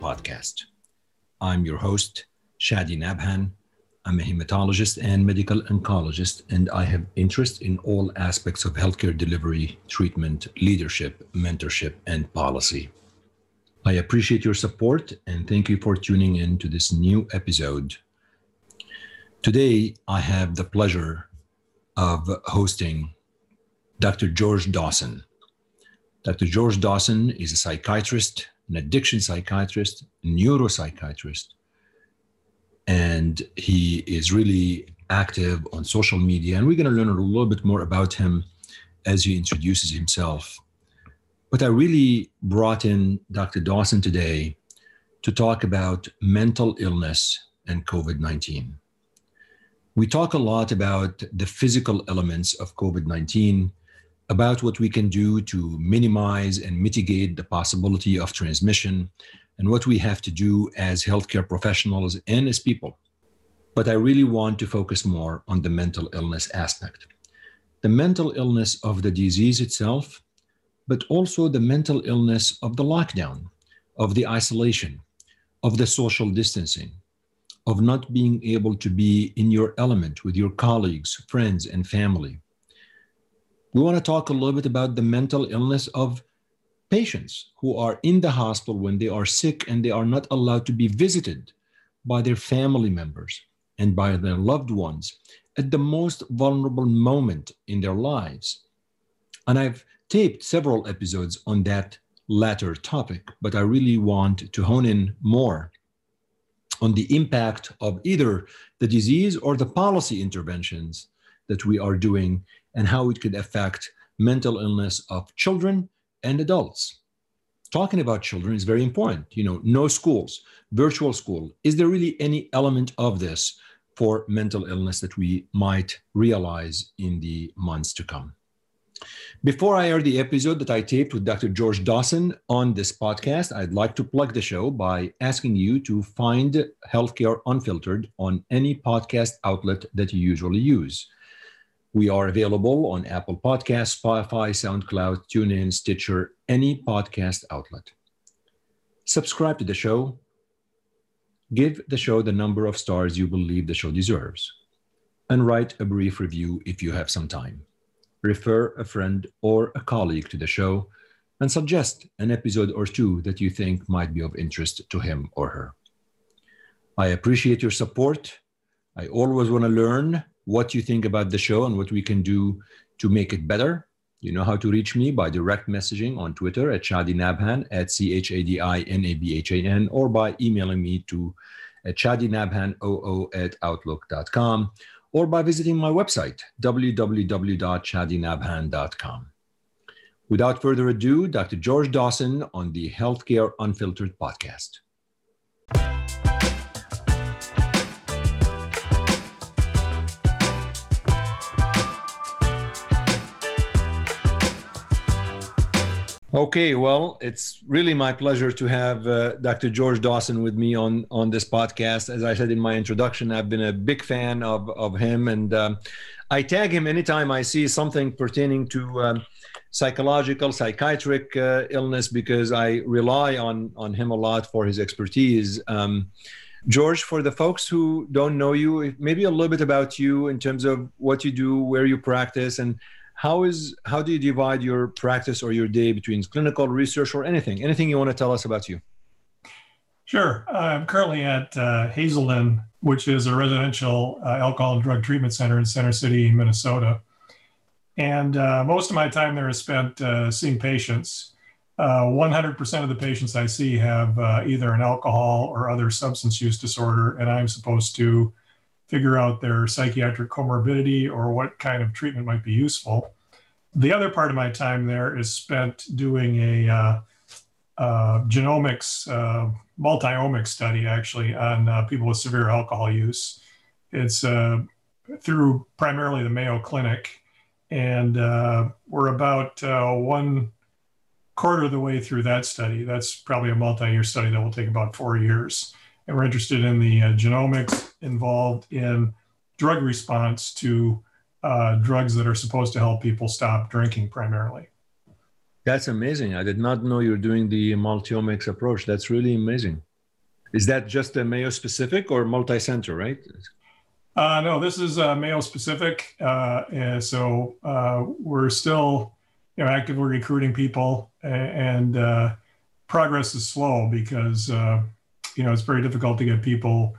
podcast. I'm your host, Chadi Nabhan. I'm a hematologist and medical oncologist, and I have interest in all aspects of healthcare delivery, treatment, leadership, mentorship, and policy. I appreciate your support and thank you for tuning in to this new episode. Today, I have the pleasure of hosting Dr. George Dawson. Dr. George Dawson is a psychiatrist, an addiction psychiatrist, neuropsychiatrist, and he is really active on social media. And we're going to learn a little bit more about him as he introduces himself. But I really brought in Dr. Dawson today to talk about mental illness and COVID 19. We talk a lot about the physical elements of COVID 19 about what we can do to minimize and mitigate the possibility of transmission and what we have to do as healthcare professionals and as people. But I really want to focus more on the mental illness aspect. The mental illness of the disease itself, but also the mental illness of the lockdown, of the isolation, of the social distancing, of not being able to be in your element with your colleagues, friends, and family we want to talk a little bit about the mental illness of patients who are in the hospital when they are sick and they are not allowed to be visited by their family members and by their loved ones at the most vulnerable moment in their lives. And I've taped several episodes on that latter topic, but I really want to hone in more on the impact of either the disease or the policy interventions that we are doing and how it could affect mental illness of children and adults. Talking about children is very important. You know, no schools, virtual school. Is there really any element of this for mental illness that we might realize in the months to come? Before I air the episode that I taped with Dr. George Dawson on this podcast, I'd like to plug the show by asking you to find Healthcare Unfiltered on any podcast outlet that you usually use. We are available on Apple Podcasts, Spotify, SoundCloud, TuneIn, Stitcher, any podcast outlet. Subscribe to the show. Give the show the number of stars you believe the show deserves. And write a brief review if you have some time. Refer a friend or a colleague to the show and suggest an episode or two that you think might be of interest to him or her. I appreciate your support. I always want to learn what you think about the show and what we can do to make it better. You know how to reach me by direct messaging on Twitter at Chadi Nabhan at C H A D I N A B H A N or by emailing me to at chadinabhan00 at outlook.com or by visiting my website, www.chadinabhan.com. Without further ado, Dr. George Dawson on the Healthcare Unfiltered podcast. Okay, well, it's really my pleasure to have uh, Dr. George Dawson with me on on this podcast. As I said in my introduction, I've been a big fan of of him, and um, I tag him anytime I see something pertaining to um, psychological, psychiatric uh, illness because I rely on on him a lot for his expertise. Um, George, for the folks who don't know you, maybe a little bit about you in terms of what you do, where you practice, and how is how do you divide your practice or your day between clinical research or anything? Anything you want to tell us about you? Sure. I'm currently at uh, hazelden which is a residential uh, alcohol and drug treatment center in center city minnesota. And uh, most of my time there is spent uh, seeing patients. 100% uh, of the patients i see have either an alcohol or other substance use disorder and i'm supposed to figure out their psychiatric comorbidity or what kind of treatment might be useful. The other part of my time there is spent doing a uh, uh, genomics, uh, multi-omics study actually on uh, people with severe alcohol use. It's uh, through primarily the Mayo Clinic, and uh, we're about one quarter of the way through that study. That's probably a multi-year study that will take about four years and we're interested in the uh, genomics involved in drug response to uh, drugs that are supposed to help people stop drinking primarily. That's amazing. I did not know you're doing the multiomics approach. That's really amazing. Is that just a Mayo specific or multi-center, right? Uh, no, this is uh, Mayo specific. Uh, so uh, we're still, you know, actively recruiting people, and uh, progress is slow because uh, you know it's very difficult to get people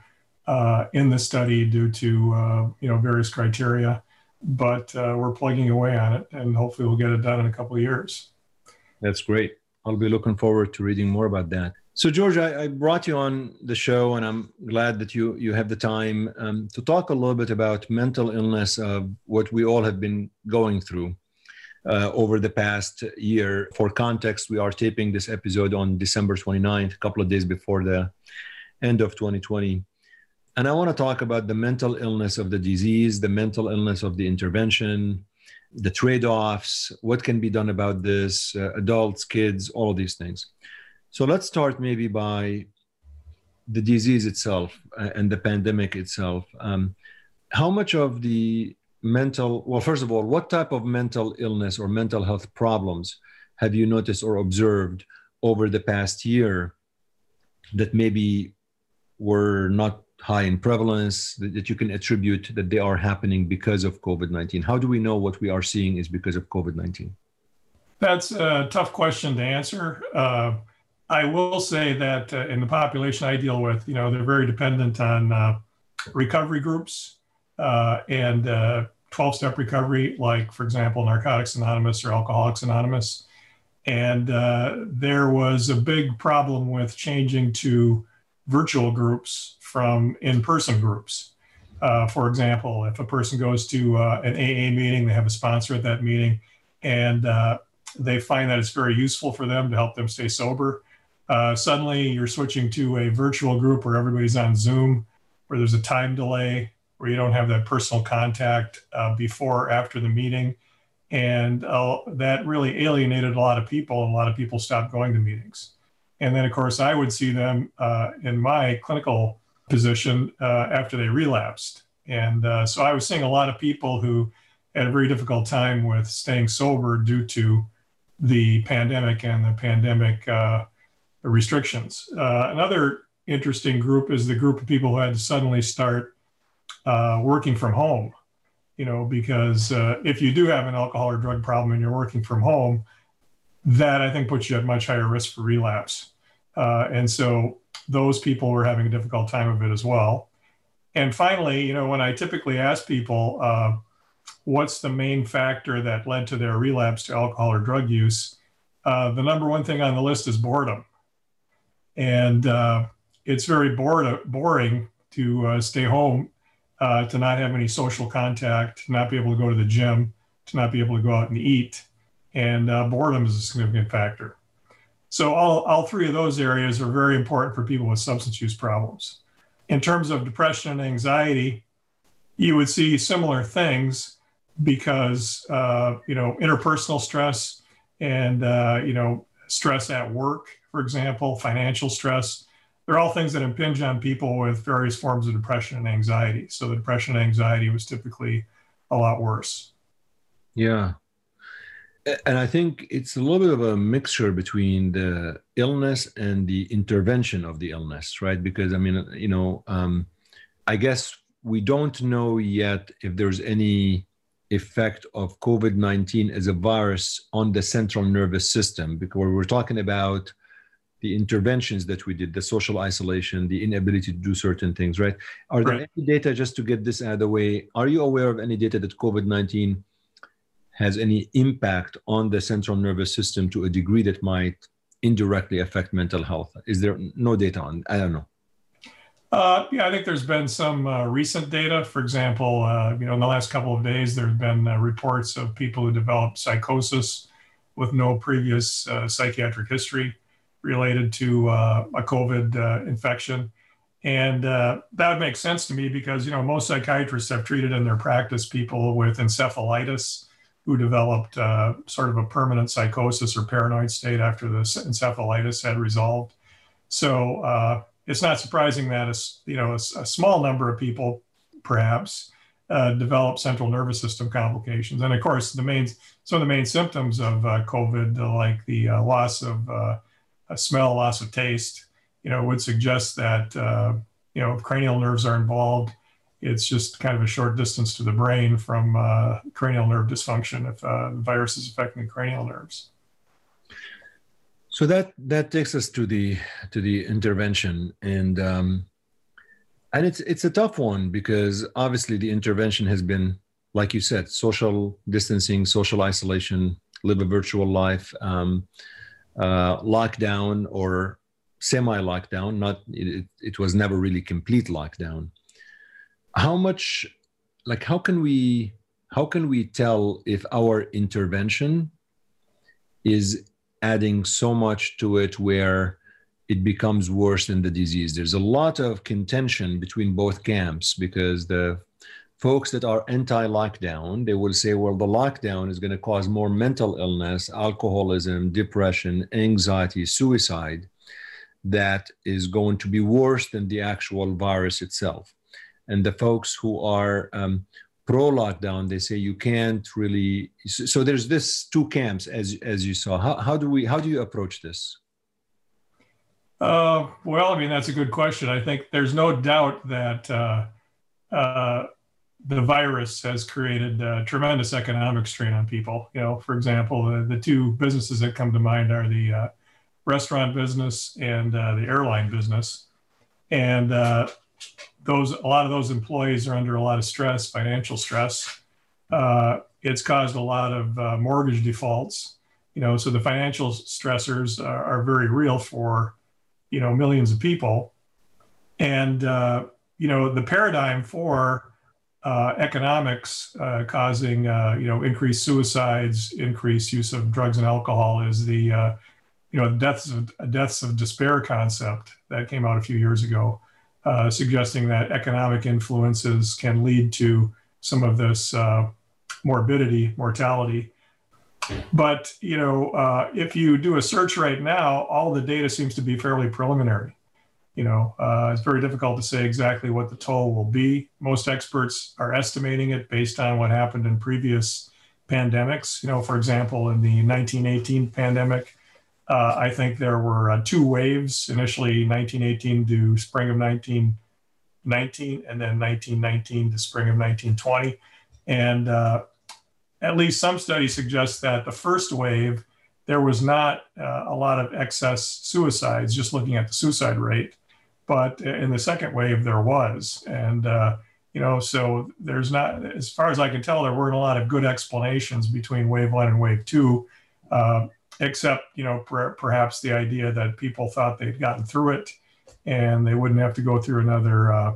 uh, in the study due to uh, you know various criteria. But uh, we're plugging away on it, and hopefully we'll get it done in a couple of years. That's great. I'll be looking forward to reading more about that. So, George, I, I, brought you on the show, and I'm glad that you you have the time um, to talk a little bit about mental illness, of what we all have been going through uh, over the past year. For context, we are taping this episode on December 29th, a couple of days before the end of 2020. And I want to talk about the mental illness of the disease, the mental illness of the intervention, the trade offs, what can be done about this, uh, adults, kids, all of these things. So let's start maybe by the disease itself uh, and the pandemic itself. Um, how much of the mental, well, first of all, what type of mental illness or mental health problems have you noticed or observed over the past year that maybe were not high in prevalence that, that you can attribute that they are happening because of COVID 19? How do we know what we are seeing is because of COVID 19? That's a tough question to answer. Uh, I will say that uh, in the population I deal with, you know, they're very dependent on uh, recovery groups and 12 step recovery, like, for example, Narcotics Anonymous or Alcoholics Anonymous. And uh, there was a big problem with changing to virtual groups from in person groups. Uh, for example, if a person goes to uh, an AA meeting, they have a sponsor at that meeting, and they find that it's very useful for them to help them stay sober uh, suddenly you're switching to a virtual group where everybody's on Zoom, where there's a time delay, where you don't have that personal contact uh, before or after the meeting. And uh, that really alienated a lot of people, and a lot of people stopped going to meetings. And then, of course, I would see them uh, in my clinical position uh, after they relapsed. And uh, so I was seeing a lot of people who had a very difficult time with staying sober due to the pandemic and the pandemic restrictions. Uh, another interesting group is the group of people who had to suddenly start uh, working from home. You know, because uh, if you do have an alcohol or drug problem and you're working from home, that I think puts you at much higher risk for relapse. Uh, and so those people were having a difficult time of it as well. And finally, you know, when I typically ask people, uh, what's the main factor that led to their relapse to alcohol or drug use, uh, the number one thing on the list is boredom and it's very bored, boring to uh, stay home, uh, to not have any social contact, to not be able to go to the gym, to not be able to go out and eat, and uh, boredom is a significant factor. So all, all three of those areas are very important for people with substance use problems. In terms of depression and anxiety, you would see similar things because uh, you know interpersonal stress and uh, you know stress at work for example, financial stress. They're all things that impinge on people with various forms of depression and anxiety. So the depression and anxiety was typically a lot worse. Yeah. And I think it's a little bit of a mixture between the illness and the intervention of the illness, right? Because I mean, you know, um, I guess we don't know yet if there's any effect of COVID 19 as a virus on the central nervous system, because we're talking about the interventions that we did, the social isolation, the inability to do certain things, right? Are there right. any data, just to get this out of the way, are you aware of any data that COVID 19 has any impact on the central nervous system to a degree that might indirectly affect mental health? Is there no data on? I don't know. Uh, yeah, I think there's been some uh, recent data. For example, uh, you know, in the last couple of days, there have been uh, reports of people who developed psychosis with no previous uh, psychiatric history related to uh, a COVID uh, infection. And uh, that would make sense to me because, you know, most psychiatrists have treated in their practice people with encephalitis who developed uh, sort of a permanent psychosis or paranoid state after the encephalitis had resolved. So uh, it's not surprising that, a, you know, a, a small number of people perhaps uh, develop central nervous system complications. And of course, the main, some of the main symptoms of COVID, like the loss of a smell, loss of taste, you know, would suggest that, uh, you know, cranial nerves are involved, it's just kind of a short distance to the brain from uh, cranial nerve dysfunction if uh, the virus is affecting the cranial nerves. So that that takes us to the to the intervention, and um, and it's it's a tough one because obviously the intervention has been, like you said, social distancing, social isolation, live a virtual life, um, uh, lockdown or semi lockdown. Not it, it was never really complete lockdown how much like how can we how can we tell if our intervention is adding so much to it where it becomes worse than the disease there's a lot of contention between both camps because the folks that are anti-lockdown they will say well the lockdown is going to cause more mental illness alcoholism depression anxiety suicide that is going to be worse than the actual virus itself. And the folks who are um, pro lockdown they say you can't really so there's this two camps as as you saw. How, how do we how do you approach this? Uh, well i mean that's a good question. I think there's no doubt that uh, uh, the virus has created a tremendous economic strain on people you know for example the, two businesses that come to mind are the uh, restaurant business and uh, the airline business and uh, those a lot of those employees are under a lot of stress, financial stress. Uh, it's caused a lot of uh, mortgage defaults. You know, so the financial stressors are, are, very real for you know millions of people, and you know the paradigm for uh, economics uh, causing uh, you know increased suicides, increased use of drugs and alcohol is the you know deaths of deaths of despair concept that came out a few years ago uh, suggesting that economic influences can lead to some of this uh, morbidity, mortality. But you know, uh, if you do a search right now, all the data seems to be fairly preliminary. You know, uh, it's very difficult to say exactly what the toll will be. Most experts are estimating it based on what happened in previous pandemics. You know, for example, in the 1918 pandemic, uh, I think there were uh, two waves initially 1918 to spring of 1919, and then 1919 to spring of 1920. And uh, at least some studies suggest that the first wave, there was not uh, a lot of excess suicides, just looking at the suicide rate. But in the second wave, there was. And, uh, you know, so there's not, as far as I can tell, there weren't a lot of good explanations between wave one and wave two. Uh, except you know per, perhaps the idea that people thought they'd gotten through it and they wouldn't have to go through another uh,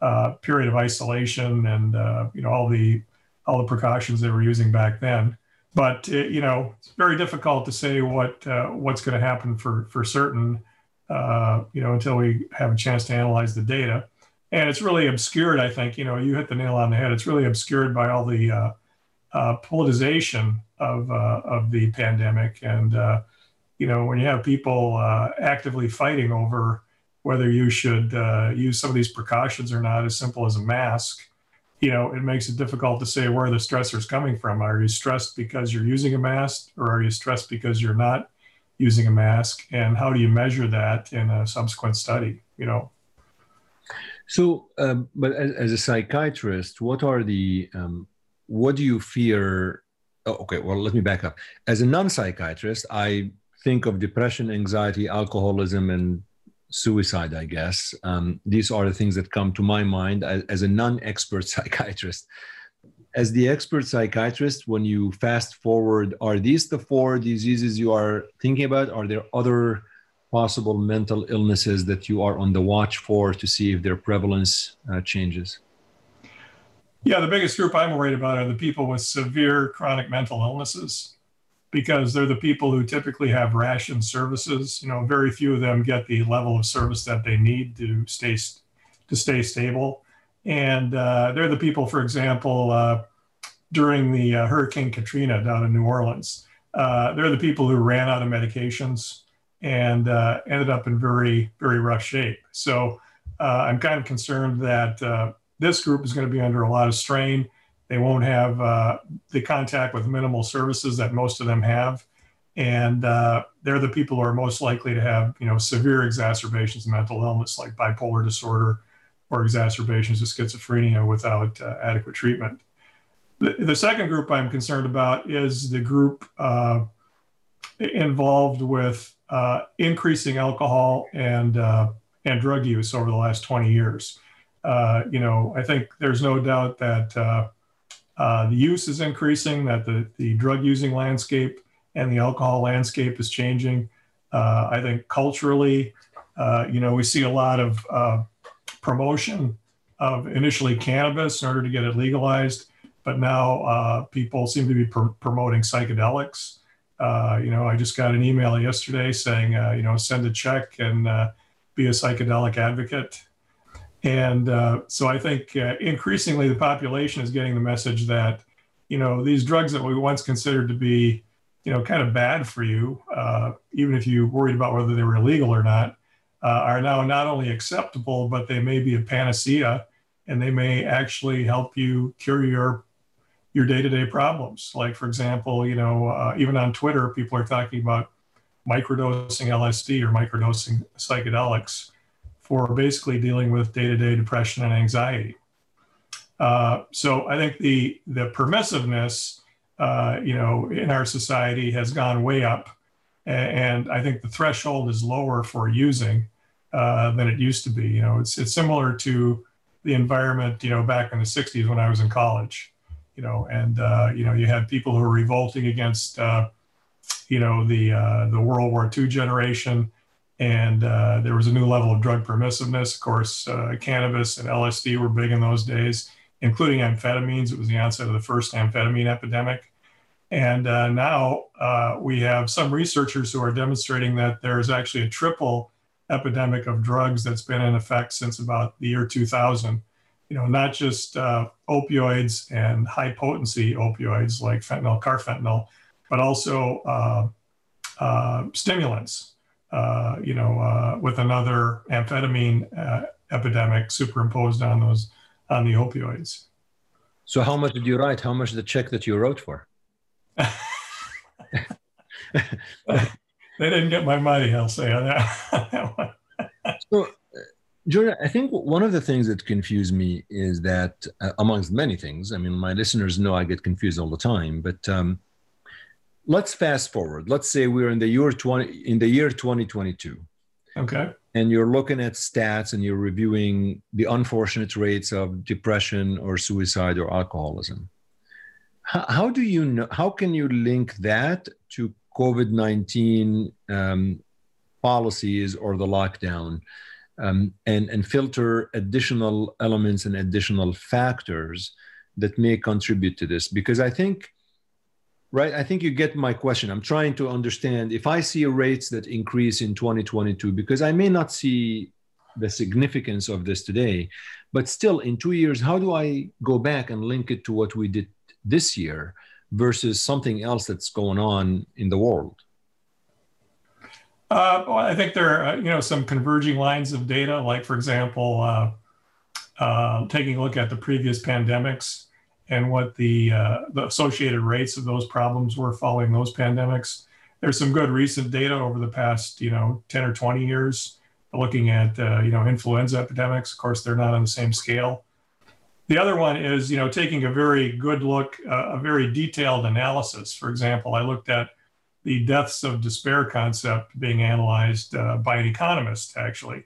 uh, period of isolation and uh, you know all the all the precautions they were using back then. But you know it's very difficult to say what uh, what's going to happen for for certain. Uh, you know until we have a chance to analyze the data, and it's really obscured. I think you know you hit the nail on the head. It's really obscured by all the uh, politicization of uh, of the pandemic. And uh, you know, when you have people uh, actively fighting over whether you should uh, use some of these precautions or not, as simple as a mask, you know, it makes it difficult to say where the stressor is coming from. Are you stressed because you're using a mask, or are you stressed because you're not using a mask? And how do you measure that in a subsequent study? You know. So, um, but as, as, a psychiatrist, what are the um, what do you fear oh, okay, well, let me back up. As a non psychiatrist, I think of depression, anxiety, alcoholism, and suicide, I guess. Um, these are the things that come to my mind as, as a non expert psychiatrist. As the expert psychiatrist, when you fast forward, are these the four diseases you are thinking about? Are there other possible mental illnesses that you are on the watch for to see if their prevalence uh, changes? Yeah, the biggest group I'm worried about are the people with severe chronic mental illnesses because they're the people who typically have ration services. You know, very few of them get the level of service that they need to stay to stay stable, and uh, they're the people, for example, uh, during the uh, Hurricane Katrina down in New Orleans. Uh, they're the people who ran out of medications and uh, ended up in very very rough shape. So uh, I'm kind of concerned that this group is going to be under a lot of strain. They won't have the contact with minimal services that most of them have. and they're the people who are most likely to have you know severe exacerbations of mental illness like bipolar disorder or exacerbations of schizophrenia without uh, adequate treatment. The, the, second group I'm concerned about is the group uh, involved with uh, increasing alcohol and uh, and drug use over the last 20 years. Uh, you know, I think there's no doubt that uh, the use is increasing, that the, the drug using landscape and the alcohol landscape is changing. I think culturally, you know, we see a lot of promotion of initially cannabis in order to get it legalized, but now people seem to be pr- promoting psychedelics. Uh, you know, I just got an email yesterday saying, uh, you know, send a check and uh, be a psychedelic advocate. And uh, so I think uh, increasingly the population is getting the message that, you know, these drugs that we once considered to be, you know, kind of bad for you, even if you worried about whether they were illegal or not, are now not only acceptable, but they may be a panacea and they may actually help you cure your your day-to-day problems. Like for example, you know, uh, even on Twitter, people are talking about microdosing LSD or microdosing psychedelics for basically dealing with day-to-day depression and anxiety. Uh, so I think the the permissiveness, uh, you know, in our society has gone way up, and I think the threshold is lower for using uh, than it used to be. You know, it's it's similar to the environment, you know, back in the '60s when I was in college you know, and uh, you know, you had people who were revolting against, uh, you know, the uh, the World War II generation, and uh, there was a new level of drug permissiveness. Of course, cannabis and LSD were big in those days, including amphetamines. It was the onset of the first amphetamine epidemic, and now we have some researchers who are demonstrating that there is actually a triple epidemic of drugs that's been in effect since about the year 2000 you know, not just uh, opioids and high potency opioids like fentanyl, carfentanil, but also uh, uh, stimulants. Uh, you know, uh, with another amphetamine uh, epidemic superimposed on those on the opioids. So, how much did you write? How much the check that you wrote for? they didn't get my money. I'll say on that. so George, I think one of the things that confuse me is that, uh, amongst many things, I mean, my listeners know I get confused all the time. But um, let's fast forward. Let's say we're in the year twenty in the year 2022. Okay. And you're looking at stats and you're reviewing the unfortunate rates of depression or suicide or alcoholism. How, how do you know? How can you link that to COVID 19 um, policies or the lockdown? um, and, and filter additional elements and additional factors that may contribute to this. Because I think, right, I think you get my question. I'm trying to understand if I see rates that increase in 2022, because I may not see the significance of this today, but still in two years, how do I go back and link it to what we did this year versus something else that's going on in the world? Uh, well, I think there are uh, you know some converging lines of data. Like for example, uh, uh, taking a look at the previous pandemics and what the uh, the associated rates of those problems were following those pandemics. There's some good recent data over the past you know 10 or 20 years looking at uh, you know influenza epidemics. Of course, they're not on the same scale. The other one is you know taking a very good look, a very detailed analysis. For example, I looked at the deaths of despair concept being analyzed uh, by an economist, actually.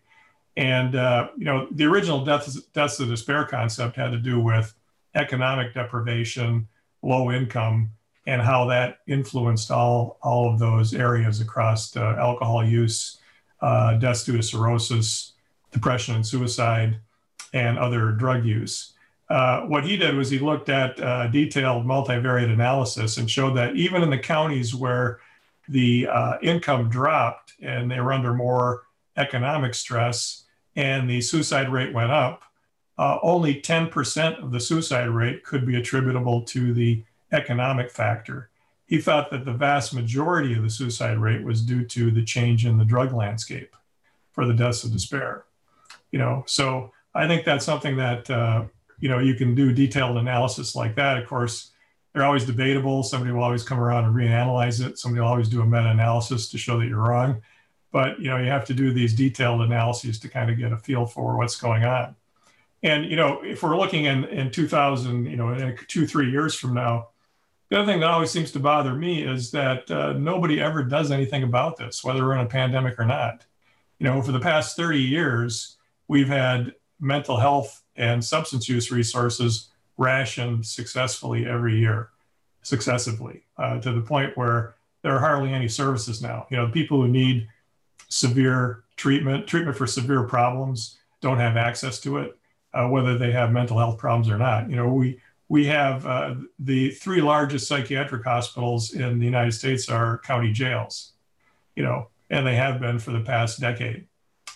And, uh, you know, the original deaths, deaths of despair concept had to do with economic deprivation, low income, and how that influenced all, all of those areas across uh, alcohol use, uh, deaths due to cirrhosis, depression and suicide, and other drug use. Uh, what he did was he looked at uh, detailed multivariate analysis and showed that even in the counties where the uh, income dropped and they were under more economic stress and the suicide rate went up, uh, only 10% of the suicide rate could be attributable to the economic factor. He thought that the vast majority of the suicide rate was due to the change in the drug landscape for the deaths of despair. You know, so I think that's something that uh, you know you can do detailed analysis like that. Of course, they're always debatable. Somebody will always come around and reanalyze it. Somebody will always do a meta-analysis to show that you're wrong. But you know, you have to do these detailed analyses to kind of get a feel for what's going on. And you know, if we're looking in in 2000, you know, in two three years from now, the other thing that always seems to bother me is that uh, nobody ever does anything about this, whether we're in a pandemic or not. You know, for the past 30 years, we've had mental health and substance use resources rationed successfully every year, successively, uh, to the point where there are hardly any services now. You know, people who need severe treatment, treatment for severe problems, don't have access to it, uh, whether they have mental health problems or not. You know, we we have uh, the three largest psychiatric hospitals in the United States are county jails. You know, and they have been for the past decade.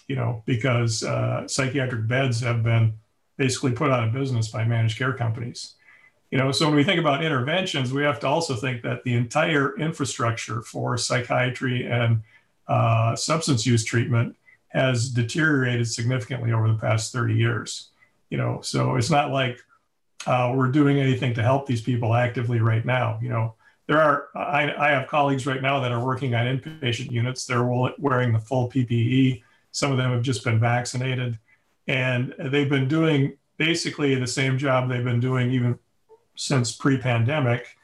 You know, because uh, psychiatric beds have been basically put out of business by managed care companies. You know, so when we think about interventions, we have to also think that the entire infrastructure for psychiatry and uh, substance use treatment has deteriorated significantly over the past 30 years. You know, so it's not like uh, we're doing anything to help these people actively right now. You know, there are I, I have colleagues right now that are working on inpatient units. They're wearing the full PPE. Some of them have just been vaccinated and they've been doing basically the same job they've been doing even since pre-pandemic.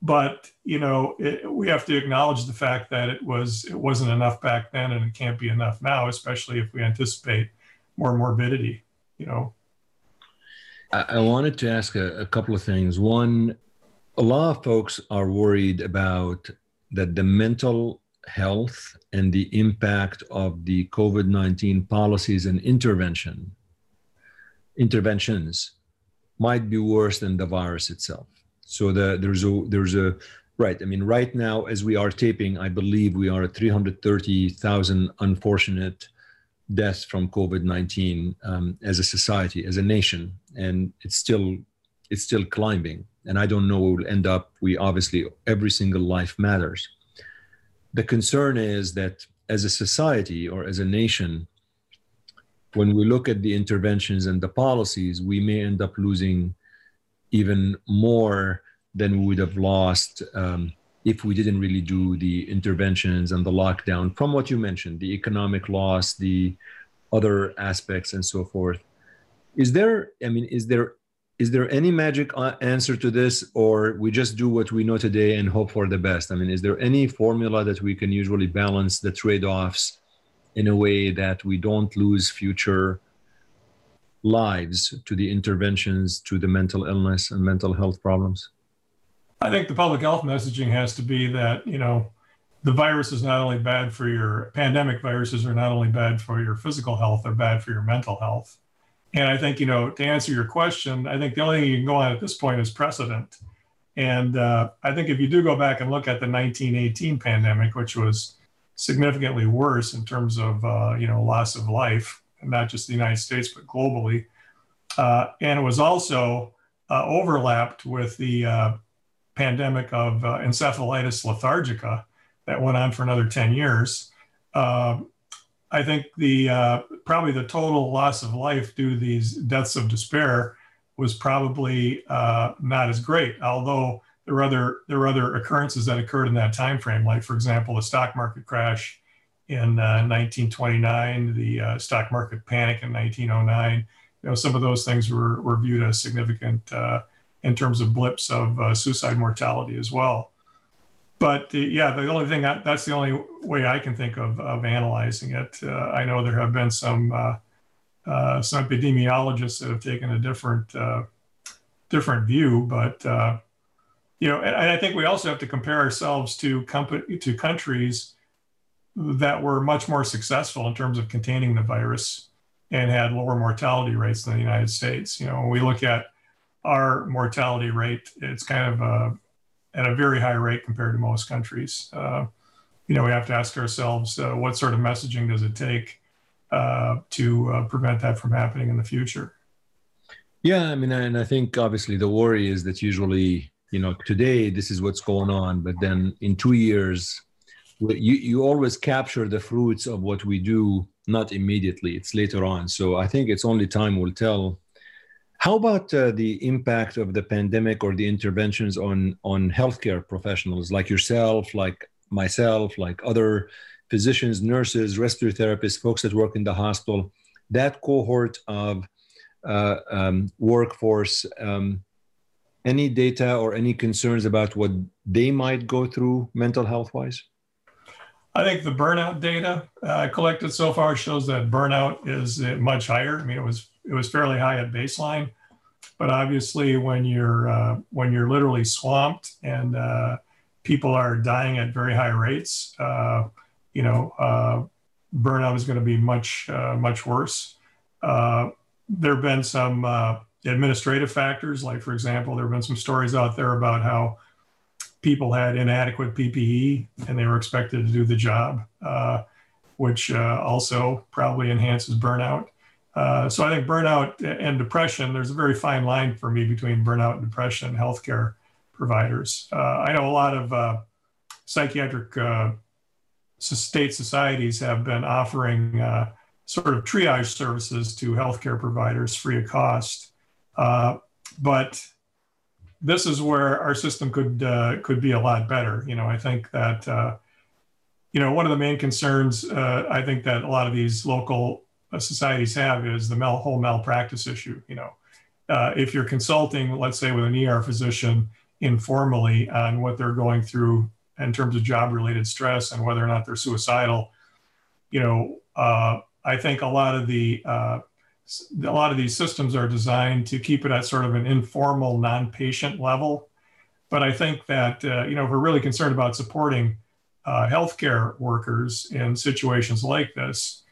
But you know it, we have to acknowledge the fact that it was it wasn't enough back then and it can't be enough now especially if we anticipate more morbidity you know? I, wanted to ask a, a couple of things. One a lot of folks are worried about that the mental health and the impact of the COVID 19 policies and intervention interventions might be worse than the virus itself. So the, there's a there's a right. I mean, right now as we are taping, I believe we are at 330,000 unfortunate deaths from COVID 19 um, as a society, as a nation, and it's still it's still climbing. And I don't know where we'll end up. We obviously every single life matters the concern is that as a society or as a nation, when we look at the interventions and the policies, we may end up losing even more than we would have lost um, if we didn't really do the interventions and the lockdown from what you mentioned, the economic loss, the other aspects, and so forth. Is there, I mean, is there is there any magic uh, answer to this or we just do what we know today and hope for the best? I mean is there any formula that we can usually balance the trade-offs in a way that we don't lose future lives to the interventions to the mental illness and mental health problems? I think the public health messaging has to be that you know the virus is not only bad for your pandemic viruses are not only bad for your physical health they're bad for your mental health and I think, you know, to answer your question, I think the only thing you can go on at this point is precedent. And uh, I think if you do go back and look at the 1918 pandemic, which was significantly worse in terms of, uh, you know, loss of life, not just the United States, but globally. Uh, and it was also uh, overlapped with the uh, pandemic of uh, encephalitis lethargica that went on for another 10 years. I think the probably the total loss of life due to these deaths of despair was probably uh, not as great. Although there were other there were other occurrences that occurred in that time frame, like for example, the stock market crash in uh, 1929, the uh, stock market panic in 1909. You know, some of those things were were viewed as significant uh, in terms of blips of uh, suicide mortality as well but the, yeah, the only thing I, that's the only way I can think of of analyzing it. Uh, I know there have been some uh, uh, some epidemiologists that have taken a different uh, different view, but uh, you know, and, and, I think we also have to compare ourselves to company to countries that were much more successful in terms of containing the virus and had lower mortality rates than the United States. You know, when we look at our mortality rate, it's kind of a at a very high rate compared to most countries. Uh, you know, we have to ask ourselves uh, what sort of messaging does it take uh, to uh, prevent that from happening in the future? Yeah, I mean, and I think obviously the worry is that usually, you know, today this is what's going on, but then in two years, you, you always capture the fruits of what we do, not immediately, it's later on. So I think it's only time will tell How about uh, the impact of the pandemic or the interventions on on healthcare professionals like yourself, like myself, like other physicians, nurses, respiratory therapists, folks that work in the hospital? That cohort of uh, um, workforce. Um, any data or any concerns about what they might go through mental health wise? I think the burnout data uh, collected so far shows that burnout is uh, much higher. I mean, it was it was fairly high at baseline, but obviously when you're uh, when you're literally swamped and uh, people are dying at very high rates, uh, you know, uh, burnout is going to be much much worse. there have been some administrative factors, like for example, there have been some stories out there about how people had inadequate PPE and they were expected to do the job, uh, which uh, also probably enhances burnout. Uh, so I think burnout and depression, there's a very fine line for me between burnout and depression and healthcare providers. Uh, I know a lot of uh, psychiatric uh, state societies have been offering sort of triage services to healthcare providers free of cost. but this is where our system could uh, could be a lot better. You know, I think that uh, you know one of the main concerns uh, I think that a lot of these local uh, societies have is the mal- whole malpractice issue. You know, uh, if you're consulting, let's say, with an ER physician informally on what they're going through in terms of job related stress and whether or not they're suicidal, you know, uh, I think a lot of the a lot of these systems are designed to keep it at sort of an informal, non-patient level. But I think that uh, you know if we're really concerned about supporting uh, healthcare workers in situations like this,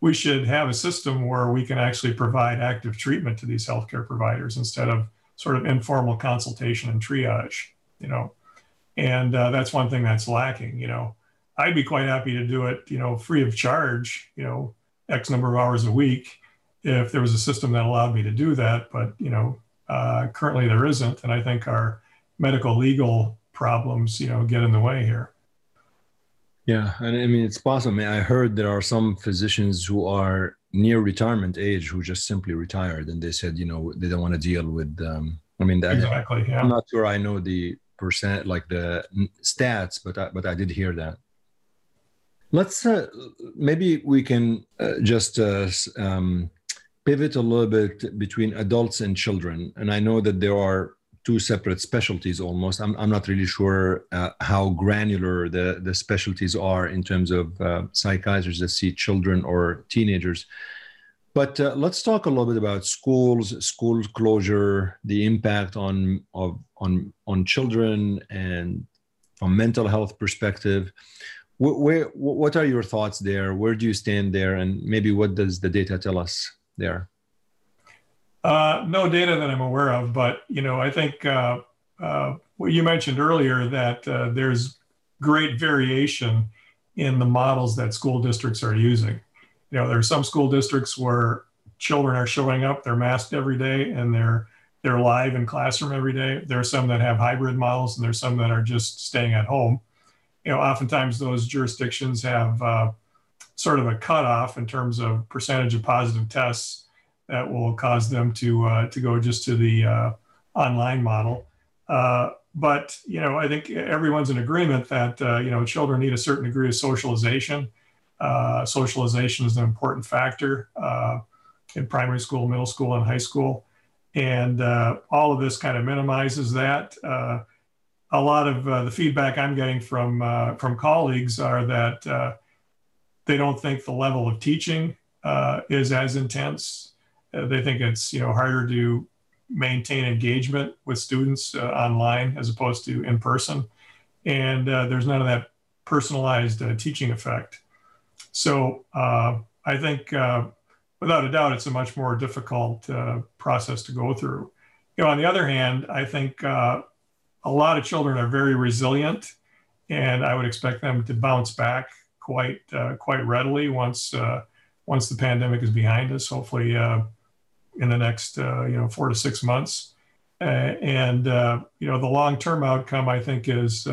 we should have a system where we can actually provide active treatment to these healthcare providers instead of sort of informal consultation and triage. You know, and uh, that's one thing that's lacking. You know, I'd be quite happy to do it. You know, free of charge. You know, X number of hours a week if there was a system that allowed me to do that. But you know, uh, currently there isn't, and I think our medical legal problems, you know, get in the way here. Yeah, and I mean it's possible. I, mean, I heard there are some physicians who are near retirement age who just simply retired, and they said, you know, they don't want to deal with. Um, I mean, that, exactly. Yeah. I'm not sure I know the percent, like the stats, but I, but I did hear that. Let's uh, maybe we can uh, just uh, um, pivot a little bit between adults and children. And I know that there are two separate specialties almost. I'm, I'm not really sure uh, how granular the, the specialties are in terms of uh, psychiatrists that see children or teenagers. But uh, let's talk a little bit about schools, school closure, the impact on of, on on children, and from mental health perspective. Where, where, what are your thoughts there? Where do you stand there? And maybe what does the data tell us? There? Uh, no data that I'm aware of, but you know, I think uh, uh, what you mentioned earlier that uh, there's great variation in the models that school districts are using. You know, there are some school districts where children are showing up, they're masked every day, and they're they're live in classroom every day. There are some that have hybrid models, and there's some that are just staying at home. You know, oftentimes those jurisdictions have uh, sort of a cutoff in terms of percentage of positive tests that will cause them to uh, to go just to the uh, online model. Uh, but you know, I think everyone's in agreement that uh, you know children need a certain degree of socialization. Uh, socialization is an important factor uh, in primary school, middle school, and high school, and all of this kind of minimizes that. a lot of the feedback I'm getting from from colleagues are that they don't think the level of teaching uh, is as intense. Uh, they think it's you know harder to maintain engagement with students uh, online as opposed to in person, and uh, there's none of that personalized uh, teaching effect. So uh, I think, without a doubt, it's a much more difficult process to go through. You know, on the other hand, I think a lot of children are very resilient, and I would expect them to bounce back quite uh, quite readily once uh, once the pandemic is behind us. Hopefully, uh, in the next uh, you know four to six months, uh, and uh, you know the long term outcome I think is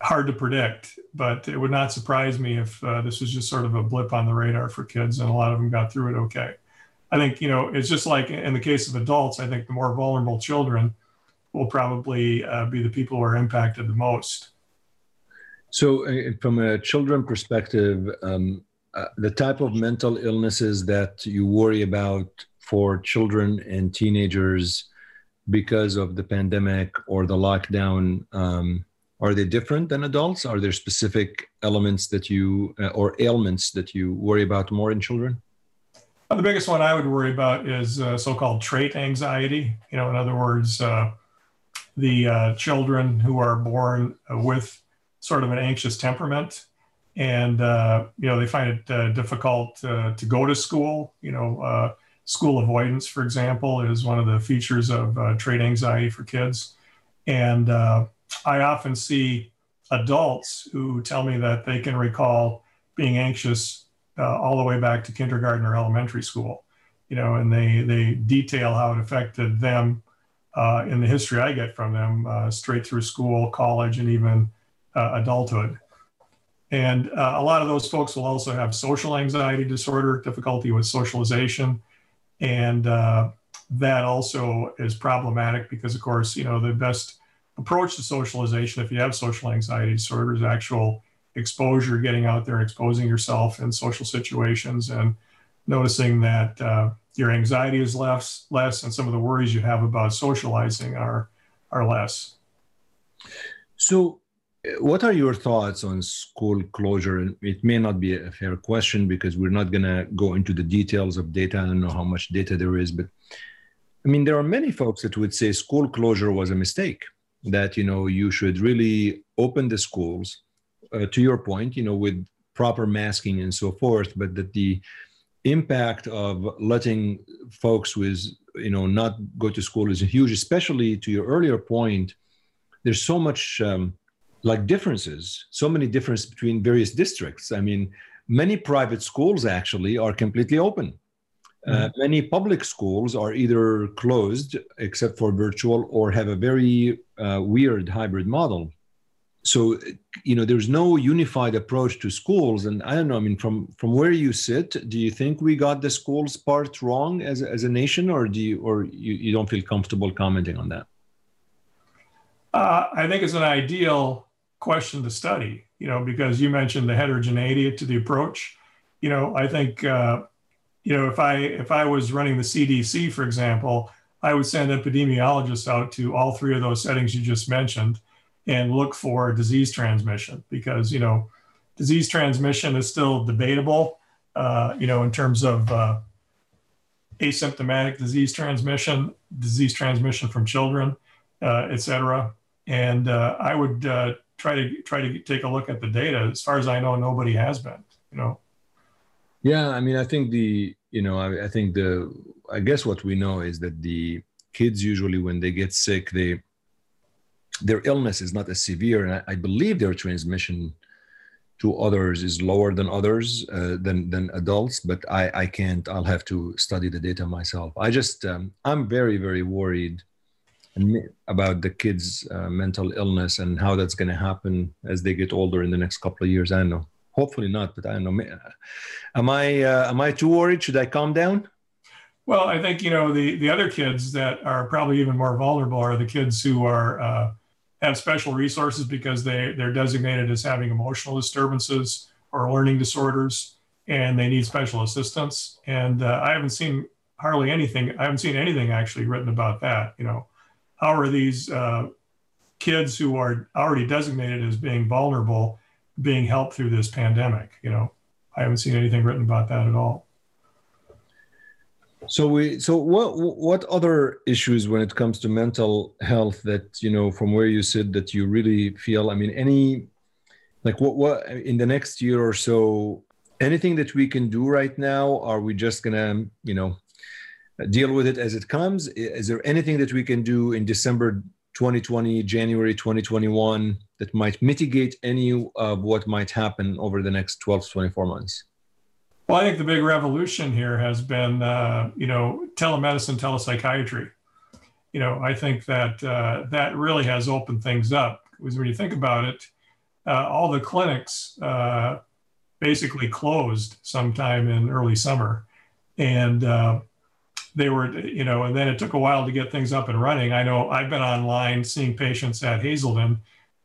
hard to predict. But it would not surprise me if this was just sort of a blip on the radar for kids, and a lot of them got through it okay. I think, you know, it's just like in the case of adults, I think the more vulnerable children will probably uh, be the people who are impacted the most. So, uh, from a children perspective, um, uh, the type of mental illnesses that you worry about for children and teenagers because of the pandemic or the lockdown, um, are they different than adults? Are there specific elements that you uh, or ailments that you worry about more in children? The biggest one I would worry about is uh, so-called trait anxiety. You know, in other words, uh, the uh, children who are born with sort of an anxious temperament, and uh, you know they find it uh, difficult to go to school. You know, school avoidance, for example, is one of the features of trait anxiety for kids, and I often see adults who tell me that they can recall being anxious uh, all the way back to kindergarten or elementary school, you know, and they they detail how it affected them uh, in the history I get from them uh, straight through school, college, and even uh, adulthood. And uh, a lot of those folks will also have social anxiety disorder, difficulty with socialization, and uh, that also is problematic because, of course, you know the best approach to socialization if you have social anxiety disorder is actual exposure, getting out there, exposing yourself in social situations, and noticing that uh, your anxiety is less, less, and some of the worries you have about socializing are are less. So, what are your thoughts on school closure? And it may not be a fair question because we're not going to go into the details of data. I don't know how much data there is, but I mean, there are many folks that would say school closure was a mistake that you know you should really open the schools uh, to your point you know with proper masking and so forth but that the impact of letting folks with you know not go to school is huge especially to your earlier point there's so much um, like differences so many differences between various districts i mean many private schools actually are completely open uh, mm-hmm. many public schools are either closed except for virtual or have a very uh, weird hybrid model. So, you know, there's no unified approach to schools. And I don't know, I mean, from, from where you sit, do you think we got the schools part wrong as, as a nation or do you, or you, you don't feel comfortable commenting on that? Uh, I think it's an ideal question to study, you know, because you mentioned the heterogeneity to the approach. You know, I think uh, you know, if I if I was running the CDC, for example, I would send epidemiologists out to all three of those settings you just mentioned and look for disease transmission because you know disease transmission is still debatable. Uh, you know, in terms of uh, asymptomatic disease transmission, disease transmission from children, uh, et cetera. And uh, I would uh, try to try to take a look at the data. As far as I know, nobody has been. You know. Yeah, I mean, I think the you know, I, I think the I guess what we know is that the kids usually when they get sick, they their illness is not as severe, and I, I believe their transmission to others is lower than others uh, than than adults. But I I can't. I'll have to study the data myself. I just um, I'm very very worried about the kids' uh, mental illness and how that's going to happen as they get older in the next couple of years. I don't know. Hopefully not but i don't know. Am i uh, am i too worried? Should i calm down? Well i think you know the the other kids that are probably even more vulnerable are the kids who are uh, have special resources because they they're designated as having emotional disturbances or learning disorders and they need special assistance. And uh, i haven't seen hardly anything i haven't seen anything actually written about that you know how are these uh, kids who are already designated as being vulnerable being helped through this pandemic. You know, I haven't seen anything written about that at all. So we so what what other issues when it comes to mental health that you know from where you sit that you really feel I mean any like what what in the next year or so anything that we can do right now are we just gonna you know deal with it as it comes is there anything that we can do in December 2020 January 2021 that might mitigate any of what might happen over the next 12 to 24 months? Well, I think the big revolution here has been, uh, you know, telemedicine, telepsychiatry. You know, I think that uh, that really has opened things up because when you think about it, uh, all the clinics uh, basically closed sometime in early summer, and uh, they were, you know, and then it took a while to get things up and running. I know I've been online seeing patients at Hazelden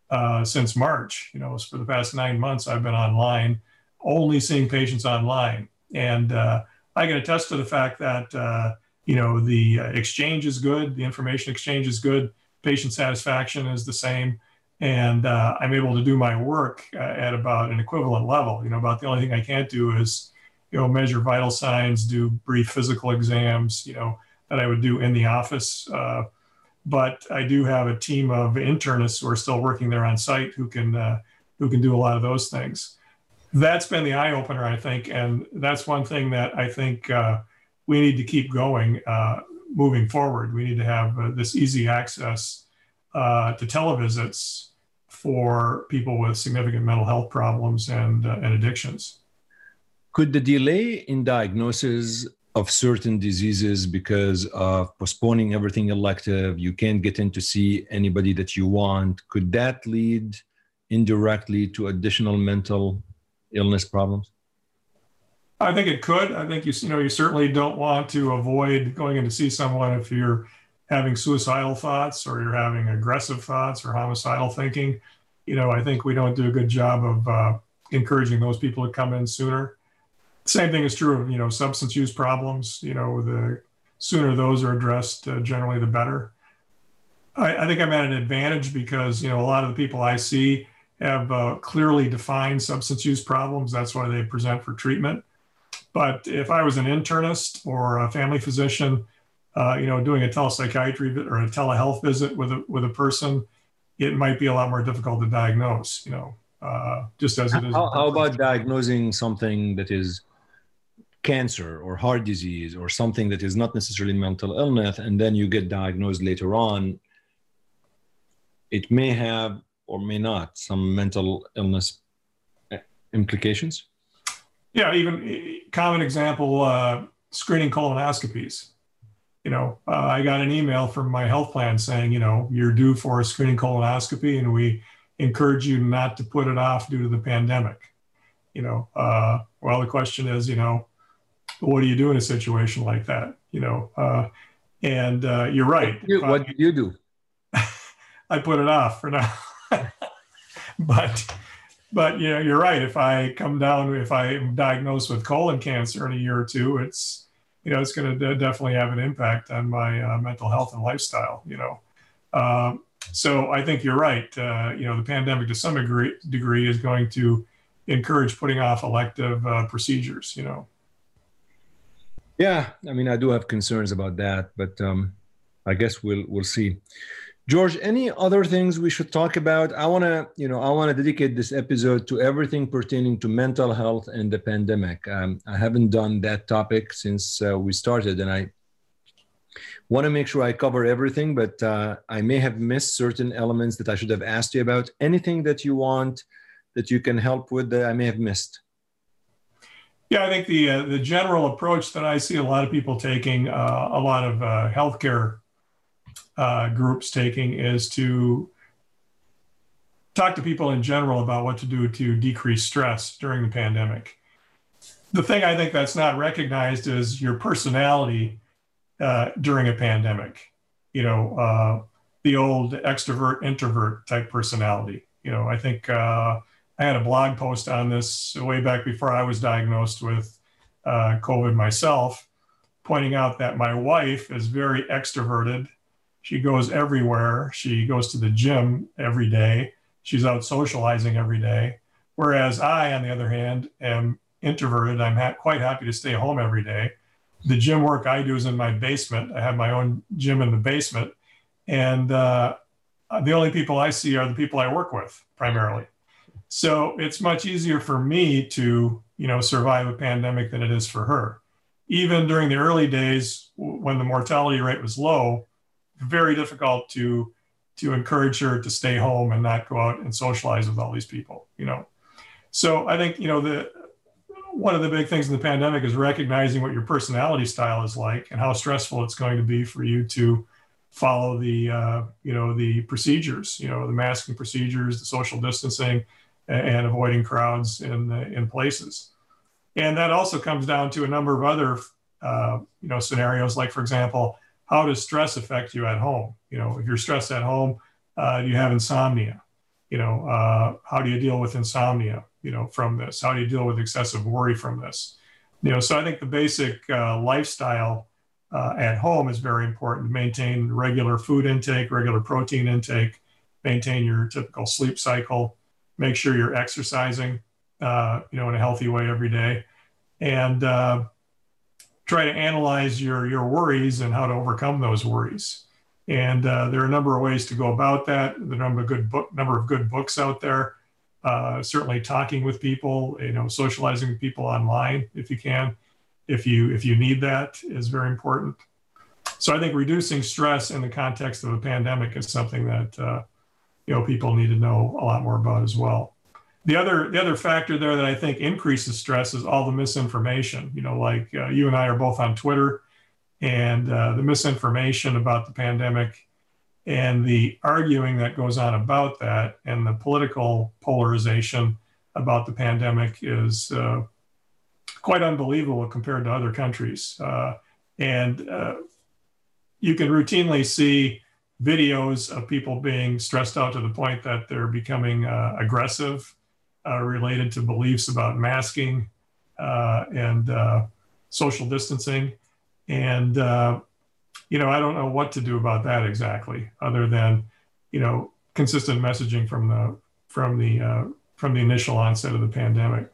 uh, since March. You know, for the past nine months, I've been online, only seeing patients online. And uh, I can attest to the fact that, uh, you know, the exchange is good, the information exchange is good, patient satisfaction is the same. And uh, I'm able to do my work uh, at about an equivalent level. You know, about the only thing I can't do is you know, measure vital signs, do brief physical exams, you know, that I would do in the office. Uh, but I do have a team of internists who are still working there on site who can uh, who can do a lot of those things. That's been the eye opener, I think, and that's one thing that I think uh, we need to keep going uh, moving forward. We need to have uh, this easy access uh, to televisits for people with significant mental health problems and and addictions. Could the delay in diagnosis of certain diseases because of postponing everything elective, you can't get in to see anybody that you want, could that lead indirectly to additional mental illness problems? I think it could. I think you you know you certainly don't want to avoid going in to see someone if you're having suicidal thoughts or you're having aggressive thoughts or homicidal thinking. You know, I think we don't do a good job of uh, encouraging those people to come in sooner. Same thing is true of you know substance use problems. You know, the sooner those are addressed, uh, generally the better. I, I, think I'm at an advantage because you know a lot of the people I see have uh, clearly defined substance use problems. That's why they present for treatment. But if I was an internist or a family physician, uh, you know, doing a telepsychiatry or a telehealth visit with a with a person, it might be a lot more difficult to diagnose. You know, uh, just as it is. How, how about diagnosing something that is cancer or heart disease or something that is not necessarily mental illness and then you get diagnosed later on it may have or may not some mental illness eh, implications? Yeah even eh, common example uh, screening colonoscopies. You know uh, i got an email from my health plan saying you know you're due for a screening colonoscopy and we encourage you not to put it off due to the pandemic. You know uh, well the question is you know what do you do in a situation like that? You know, uh, and uh, you're right. What, you, what I, do you do? I put it off for now. but but you know, you're right. If I come down, if I'm diagnosed with colon cancer in a year or two, it's you know, it's going to definitely have an impact on my uh, mental health and lifestyle. You know, um, so I think you're right. Uh, you know, the pandemic to some degree degree is going to encourage putting off elective uh, procedures. You know. Yeah, I mean, I do have concerns about that, but um, I guess we'll we'll see. George, any other things we should talk about? I want to, you know, I want to dedicate this episode to everything pertaining to mental health and the pandemic. Um, I haven't done that topic since uh, we started, and I want to make sure I cover everything, but uh, I may have missed certain elements that I should have asked you about. Anything that you want that you can help with that I may have missed? Yeah, I think the uh, the general approach that I see a lot of people taking, uh, a lot of uh, healthcare uh, groups taking, is to talk to people in general about what to do to decrease stress during the pandemic. The thing I think that's not recognized is your personality uh, during a pandemic. You know, uh, the old extrovert introvert type personality. You know, I think I had a blog post on this way back before I was diagnosed with uh, COVID myself, pointing out that my wife is very extroverted. She goes everywhere. She goes to the gym every day. She's out socializing every day. Whereas I, on the other hand, am introverted. I'm ha- quite happy to stay home every day. The gym work I do is in my basement. I have my own gym in the basement. And uh, the only people I see are the people I work with primarily. So it's much easier for me to, you know, survive a pandemic than it is for her. Even during the early days when the mortality rate was low, very difficult to to encourage her to stay home and not go out and socialize with all these people, you know. So I think, you know, the one of the big things in the pandemic is recognizing what your personality style is like and how stressful it's going to be for you to follow the uh, you know the procedures you know the masking procedures the social distancing and avoiding crowds in in places. And that also comes down to a number of other uh, you know scenarios like for example how does stress affect you at home? You know if you're stressed at home uh, you have insomnia. You know uh, how do you deal with insomnia you know from this? How do you deal with excessive worry from this? You know so i think the basic uh, lifestyle uh, at home is very important. Maintain regular food intake regular protein intake maintain your typical sleep cycle make sure you're exercising uh, you know in a healthy way every day and uh, try to analyze your your worries and how to overcome those worries. And uh, there are a number of ways to go about that. The number of good book number of good books out there. Uh, certainly, talking with people, you know, socializing with people online if you can, if you if you need that is very important. So I think reducing stress in the context of a pandemic is something that uh, you know people need to know a lot more about as well the other the other factor there that I think increases stress is all the misinformation. You know, like uh, you and I are both on Twitter, and uh, the misinformation about the pandemic, and the arguing that goes on about that, and the political polarization about the pandemic is uh, quite unbelievable compared to other countries. Uh, and uh, you can routinely see videos of people being stressed out to the point that they're becoming uh, aggressive uh, related to beliefs about masking uh, and uh, social distancing. And, uh, you know, I don't know what to do about that exactly, other than, you know, consistent messaging from the from the uh, from the initial onset of the pandemic.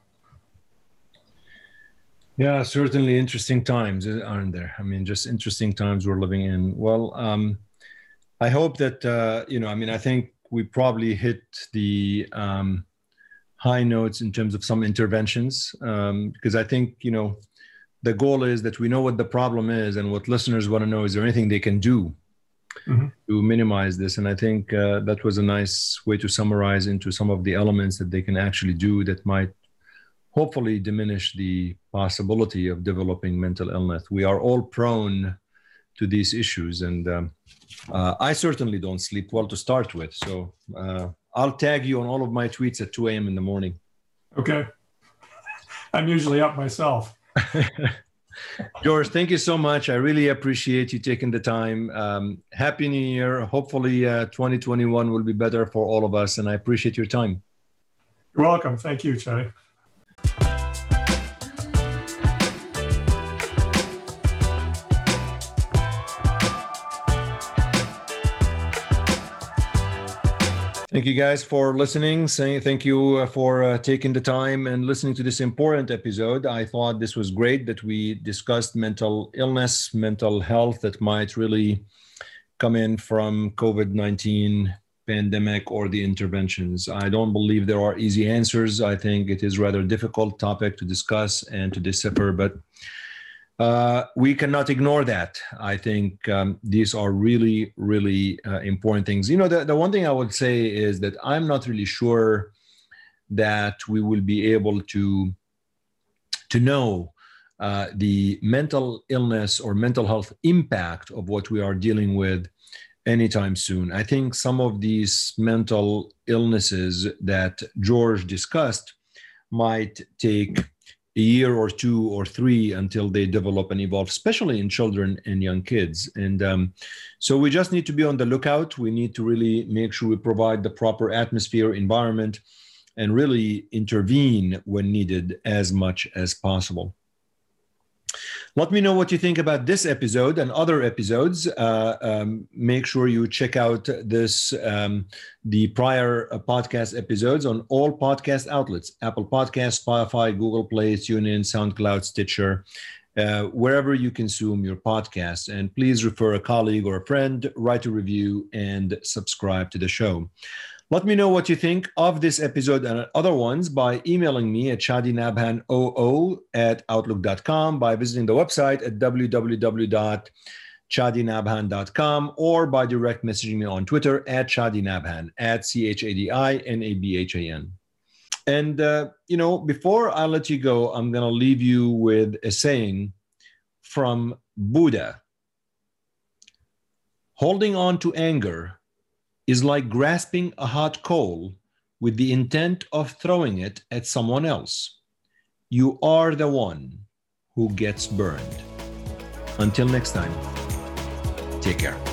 Yeah, certainly interesting times, aren't there? I mean, just interesting times we're living in. Well, um, I hope that uh, you know. I mean, I think we probably hit the um, high notes in terms of some interventions um, because I think you know the goal is that we know what the problem is and what listeners want to know is there anything they can do mm-hmm. to minimize this and I think uh, that was a nice way to summarize into some of the elements that they can actually do that might hopefully diminish the possibility of developing mental illness. We are all prone to these issues and um, uh, I certainly don't sleep well to start with so. Uh, I'll tag you on all of my tweets at 2 a.m. in the morning. Okay. I'm usually up myself. George, thank you so much. I really appreciate you taking the time. Um, Happy New Year. Hopefully, uh, 2021 will be better for all of us, and I appreciate your time. You're welcome. Thank you, Chadi. Thank you guys for listening. Thank you uh, for uh, taking the time and listening to this important episode. I thought this was great that we discussed mental illness, mental health that might really come in from COVID 19 pandemic or the interventions. I don't believe there are easy answers. I think it is rather difficult topic to discuss and to decipher, but uh, we cannot ignore that. I think um, these are really, really uh, important things. You know, the, the one thing I would say is that I'm not really sure that we will be able to to know uh, the mental illness or mental health impact of what we are dealing with anytime soon. I think some of these mental illnesses that George discussed might take a year or two or three until they develop and evolve, especially in children and young kids. And um, so we just need to be on the lookout. We need to really make sure we provide the proper atmosphere, environment, and really intervene when needed as much as possible. Let me know what you think about this episode and other episodes. Uh, um, make sure you check out this um, the prior uh, podcast episodes on all podcast outlets: Apple Podcast, Spotify, Google Play, TuneIn, SoundCloud, Stitcher. Uh, wherever you consume your podcast. And please refer a colleague or a friend, write a review, and subscribe to the show. Let me know what you think of this episode and other ones by emailing me at chadinabhan00 at outlook.com, by visiting the website at www.chadinabhan.com, or by direct messaging me on Twitter at chadinabhan, at C-H-A-D-I-N-A-B-H-A-N. And, uh, you know, before I let you go, I'm going to leave you with a saying from Buddha. Holding on to anger is like grasping a hot coal with the intent of throwing it at someone else. You are the one who gets burned. Until next time, take care.